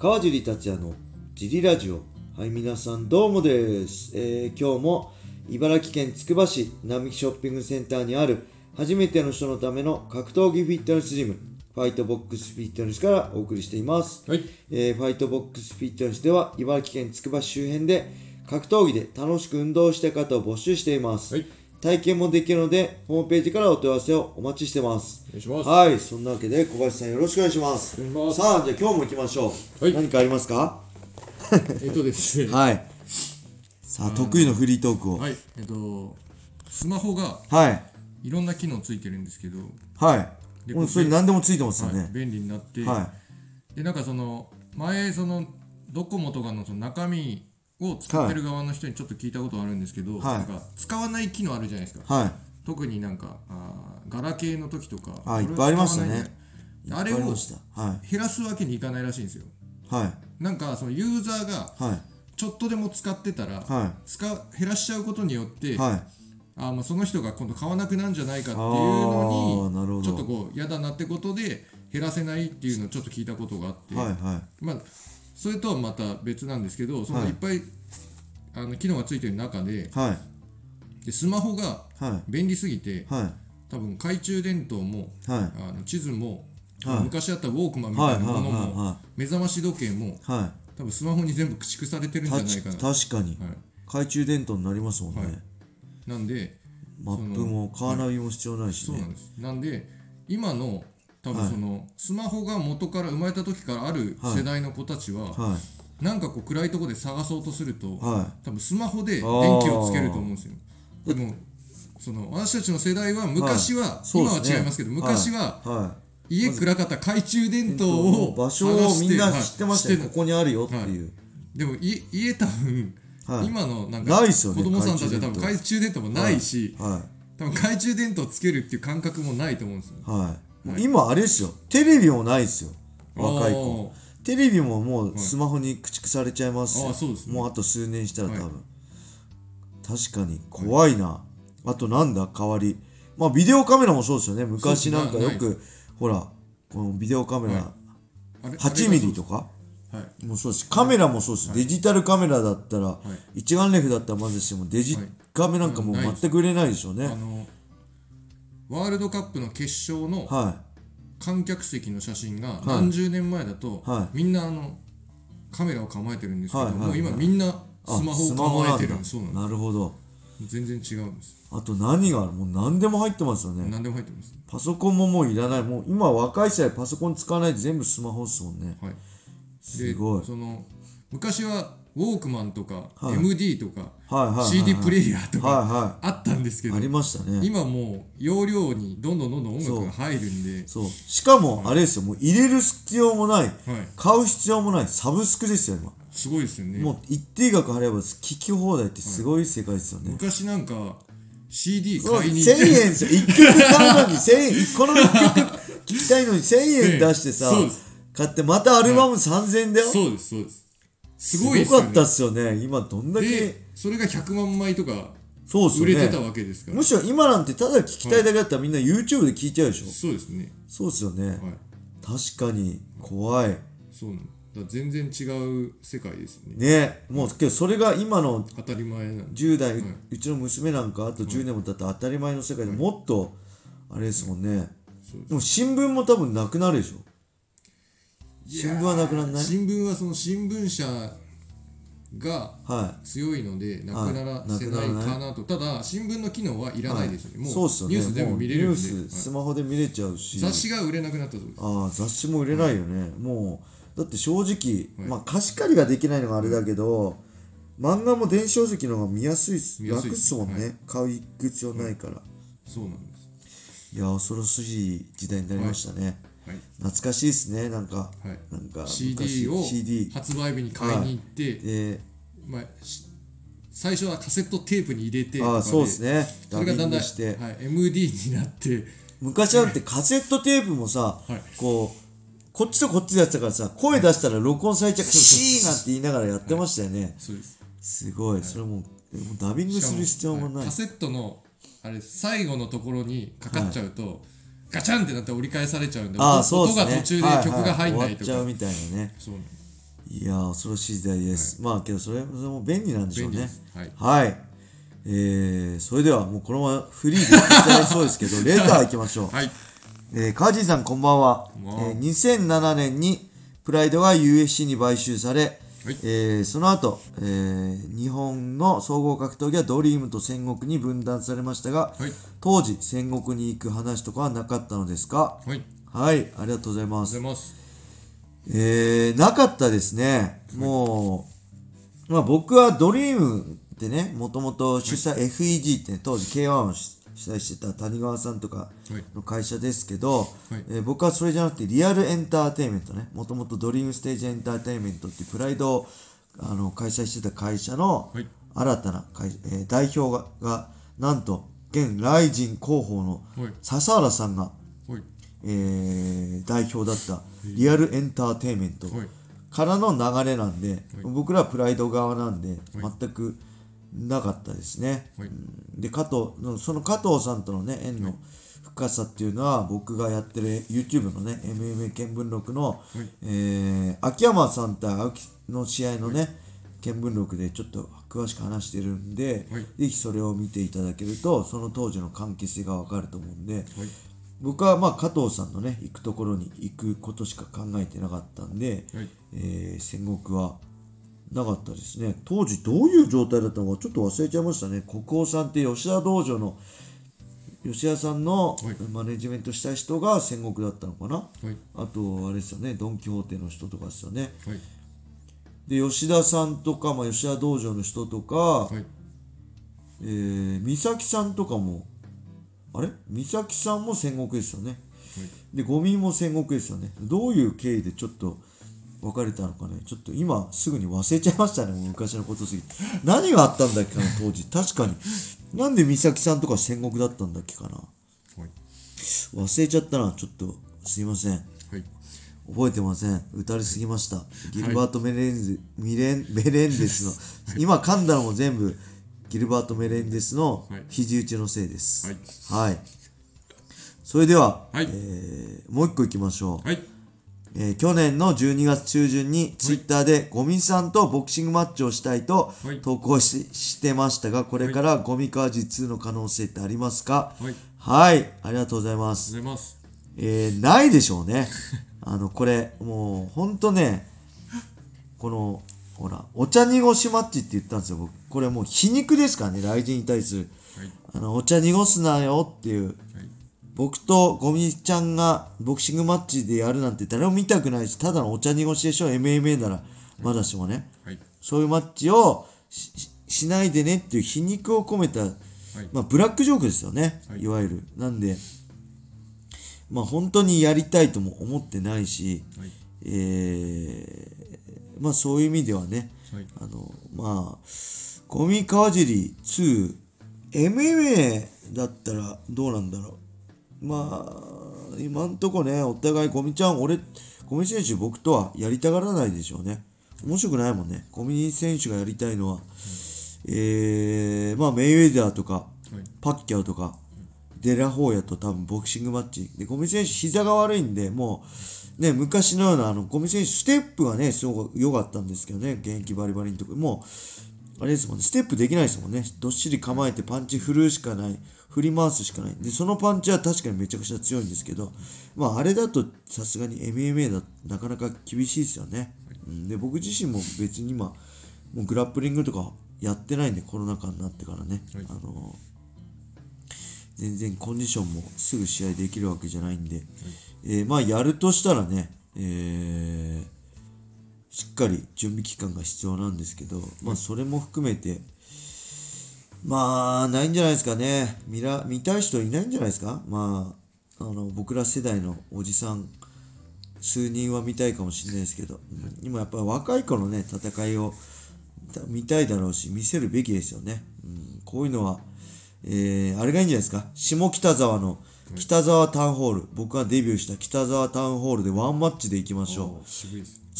川尻達也のジリラジオ。はい皆さんどうもです、えー今日も茨城県つくば市並木ショッピングセンターにある初めての人のための格闘技フィットネスジムファイトボックスフィットネスからお送りしています、はい。えーファイトボックスフィットネスでは茨城県つくば市周辺で格闘技で楽しく運動した方を募集しています、はい体験もできるのでホームページからお問い合わせをお待ちしてます。お願いします。はい。そんなわけで小林さんよろしくお願いします。お願いします。さあじゃあ今日も行きましょう、はい。何かありますか？えっとですね。はい。さあ得意のフリートークを。はい。えっとスマホがはい。いろんな機能ついてるんですけど、はい。でもうそれ何でもついてますよはい。ね便利になって、はでなんかその前そのドコモとかのその中身を使ってる側の人にちょっと聞いたことあるんですけど、はい。なんか使わない機能あるじゃないですか、いはい。特になんかあーガラケーの時とかあいっぱいありましたね。あれをした。はい。減らすわけにいかないらしいんですよ。はい。なんかそのユーザーがはい。ちょっとでも使ってたら、は使う減らしちゃうことによって、いはい。あまあその人が今度買わなくなるんじゃないかっていうあーなるほど。のにちょっとこう嫌だなってことで減らせないっていうのをちょっと聞いたことがあって、はいはい。まあそれとはまた別なんですけどそのはいいっぱい、あの機能がついてる中ではい。でスマホがはい。便利すぎてはい。多分懐中電灯もはい。あの地図も、はい。昔あったウォークマンみたいなものもは目覚まし時計もは多分スマホに全部駆逐されてるんじゃいないかな、た確かに。はい、懐中電灯になりますもんね、はい。なんでマップもカーナビも必要ないしね。そうなんです。なんで今の多分その、スマホが元から生まれた時からある世代の子たちは、はい。なんかこう暗いところで探そうとすると、は多分スマホで電気をつけると思うんですよ。でもその私たちの世代は昔は、今は違いますけど昔はい。は家暗かった懐中電灯いを場所をみんな知ってましここにあるよっていう、でもい家多分、はい。今のなんかね。子供さんたちは多分懐懐中電灯もないし、は多分懐中電灯つけるっていう感覚もないと思うんですよ。いはい、今あれですよ。テレビもないですよ。若い子。子テレビももうスマホに駆逐されちゃいますよ。うですね。もうあと数年したら多分、はい。確かに怖いな、あとなんだ代わり。まあビデオカメラもそうですよね。昔なんかよくほらこのビデオカメラ、はい。あれ8ミリとか？はい。もうそうです。カメラもそうです、デジタルカメラだったら、一眼レフだったらまずしてもデジはい。カメなんかもう全く売れないでしょうね、あのワールドカップの決勝のは観客席の写真が何十年前だと、はみんなあのカメラを構えてるんですけど、はいはいはい。もう今みんなスマホを構えてる。んあですそうなんでなるほど。す全然違うんです。あと何がある？もう何でも入ってます。よね何でも入ってます。パソコンももういらない。もう今若い世代パソコン使わないで全部スマホですもんね。はい。すごい。その昔はウォークマンとか、はい。MD とか、はいはい CD プレイヤーとかあったんですけど、いありましたね。今もう容量にどんどんどんどん音楽が入るんでそう。しかもあれですよ。もう入れる必要もない。はい。買う必要もない。サブスクですよ今。すごいですよね。もう一定額払えば聞き放題ってすごい世界ですよね、昔なんか CD 1000買いに行って。円ですよ。1曲買うのに1000円。この1曲聞きたいのに1000円出してさ買ってまたアルバム3000円だよ、そうですそうですすすごいですよね。ごかったっすよね。今どんだけでそれが100万枚とかそうっすよね。売れてたわけですから、むしろ今なんてただ聞きたいだけだったらみんな YouTube で聞いちゃうでしょ、そうですね。そうっすよね、はい。確かに怖い。そうなんだ。全然違う世界ですよね。ね。もうけどそれが今の当たり前なんで。10代、うちの娘なんかあと10年も経ったら当たり前の世界でもっとあれですもんね、でも新聞も多分なくなるでしょ新聞はなくならない？新聞はその新聞社がは強いのでなくならせないかなと、ただ新聞の機能はいらないですよね、い。もそうニュース全部見れるんで、ススマホで見れちゃうし、雑誌が売れなくなったとああ雑誌も売れないよね、もうだって正直、まあ貸し借りができないのがあれだけど、漫画も電子書籍の方が見やすいっす。楽っすもんね、は買う必要ないから、そうなんです。い、や恐ろしい時代になりましたね、はい懐かしいですね。なんか、はい。なんか CD を発売日に買いに行って、でまあ、し最初はカセットテープに入れてああそうですね。それがだんだん、はい、MD になって。昔なんてカセットテープもさ、はい。こうこっちとこっちでやってたからさ声出したら録音されちゃうシーなんて言いながらやってましたよね、そうです。すごい、それももうダビングする必要もない、カセットのあれ最後のところにかかっちゃうと、ガチャンってなって折り返されちゃうんであそうですね。音が途中で曲が入んないとか、はは終わっちゃうみたいなね。そういやー恐ろしい時代です、まあけどそれそれも便利なんでしょうね。はい。はい。えー、それではもうこのままフリーでいっちゃいそうですけど レター行きましょう、はい。えー、カージーさんこんばんは。こんばんは。えー2007年にプライドが USC に買収され、はい。えーその後、えー日本の総合格闘技はドリームと戦国に分断されましたが、はい。当時戦国に行く話とかはなかったのですか？はい。はいありがとうございまごすざいます。えー、なかったですね。もう、まあ僕はドリームってね、もともと主催、FEG ってね、当時 K1 を主主催してた谷川さんとかはい。の会社ですけど、はい。えー僕はそれじゃなくてリアルエンターテインメントね、もともとドリームステージエンターテインメントっていうプライドをあの開催してた会社のはい。新たな会、えー代表がが、なんと、現ライジン広報のはい。笹原さんが、はい。えー代表だったリアルエンターテインメントはい。からの流れなんで、僕らはプライド側なんで、全くなかったですね。はい。うん。で加藤のその加藤さんとのね縁の深さっていうのは僕がやってる YouTube のね MMA 見聞録の、えー秋山さんと青木の試合のね、見聞録でちょっと詳しく話してるんで、はい。ぜひそれを見ていただけるとその当時の関係性がわかると思うんで、はい。僕はまあ加藤さんのね行くところに行くことしか考えてなかったんで、はい。えー戦国はなかったですね。当時どういう状態だったのかちょっと忘れちゃいましたね。国王さんって吉田道場の吉田さんのはい。マネジメントした人が戦国だったのかな、はい。あとあれですよね。ドン・キホーテの人とかですよね。はい。で吉田さんとか、まあ、吉田道場の人とか、はい。えー、美咲さんとかもあれ？美咲さんも戦国ですよね。でゴミも戦国ですよね。どういう経緯でちょっと別れたのかね？ちょっと今すぐに忘れちゃいましたね。もう昔のことすぎて。何があったんだっけかな当時。確かに。なんで美咲さんとか戦国だったんだっけかな。はい。忘れちゃったなちょっとすいません。はい。覚えてません。打たれすぎました。ギルバート・メレンズ、ミレンメレンデスの。今噛んだのも全部ギルバート・メレンデスのはい。肘打ちのせいです。はい。はい、それでは、はい。えーもう一個いきましょう、はいえー去年の12月中旬にツイッターでゴミさんとボクシングマッチをしたいとはい投稿ししてましたがこれからゴミカージ2の可能性ってありますか？はいはいありがとうございますございますえーないでしょうね。あの、これ、もう、ほんとね、この、ほら、お茶濁しマッチって言ったんですよ、僕。これもう皮肉ですからね、雷神に対する。はいあの、お茶濁すなよっていう。はい僕とゴミちゃんがボクシングマッチでやるなんて誰も見たくないし、ただのお茶濁しでしょ、MMA なら。まだしもね。はいそういうマッチをしないでねっていう皮肉を込めた、まあ、ブラックジョークですよね、はいい、わゆる。なんで、まあ、本当にやりたいとも思ってないし、はいえーまあ、そういう意味ではね、はいあの、まあ、ゴミ川尻2、MMA だったらどうなんだろう。まあ、今んとこね、お互いゴミちゃん、俺、ゴミ選手僕とはやりたがらないでしょうね。面白くないもんね。ゴミ選手がやりたいのは、えー、まあ、メイウェザーとか、はいパッキャオとか、デラホーヤと多分ボクシングマッチ。で、ゴミ選手膝が悪いんで、もう、ね、昔のような、あの、ゴミ選手、ステップがね、すごく良かったんですけどね、現役バリバリのとこもう、あれですもんね、ステップできないですもんね。どっしり構えてパンチ振るしかない。振り回すしかない。で、そのパンチは確かにめちゃくちゃ強いんですけど、まあ、あれだとさすがに MMA だとなかなか厳しいですよね。うん、で、僕自身も別に今、もうグラップリングとかやってないんで、コロナ禍になってからね。はいあの全然コンディションもすぐ試合できるわけじゃないんで、えーまあやるとしたらね、えーしっかり準備期間が必要なんですけど、まあそれも含めて、まあないんじゃないですかね。見ら見たい人いないんじゃないですか？まあ、あの僕ら世代のおじさん、数人は見たいかもしれないですけど、今やっぱり若い子のね、戦いを見たいだろうし、見せるべきですよね。うん、こういうのは、えー、あれがいいんじゃないですか？下北沢の北沢タウンホール、僕がデビューした北沢タウンホールでワンマッチで行きましょう。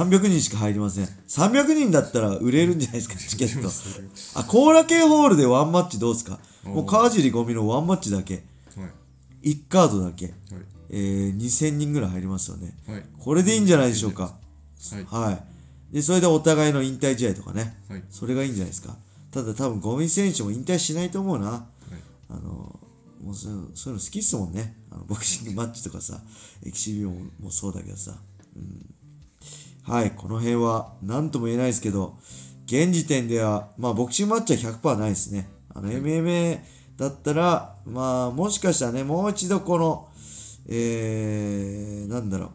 おー渋いです300人しか入りません。300人だったら売れるんじゃないですか、チケット。あ、コーラ系ホールでワンマッチどうですか？もう川尻ゴミのワンマッチだけ。はい1カードだけ。はいえー、2000人ぐらい入りますよね。はいこれでいいんじゃないでしょうか？はいはい。で、それでお互いの引退試合とかね。はいそれがいいんじゃないですか？ただ多分ゴミ選手も引退しないと思うな。はいあの、もうそうそういうの好きっすもんね。あのボクシングマッチとかさ、エキシビオンもそうだけどさ。うん、はい、この辺は何とも言えないですけど、現時点では、まあボクシングマッチは100%ないですね。あの MMA だったら、まあもしかしたらね、もう一度この、えー、なんだろう。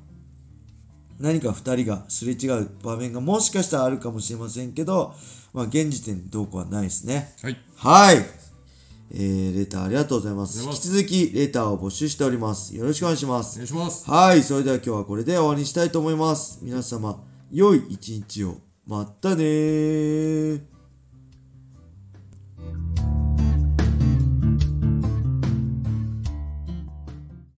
何か2人がすれ違う場面がもしかしたらあるかもしれませんけど、まあ現時点でどうこうはないですね。はいはい。えー、レターありがとうございます。引き続きレターを募集しております。よろしくお願いしまおす。願いしますはい。それでは今日はこれで終わりにしたいと思います。皆様、良い一日を。まったね。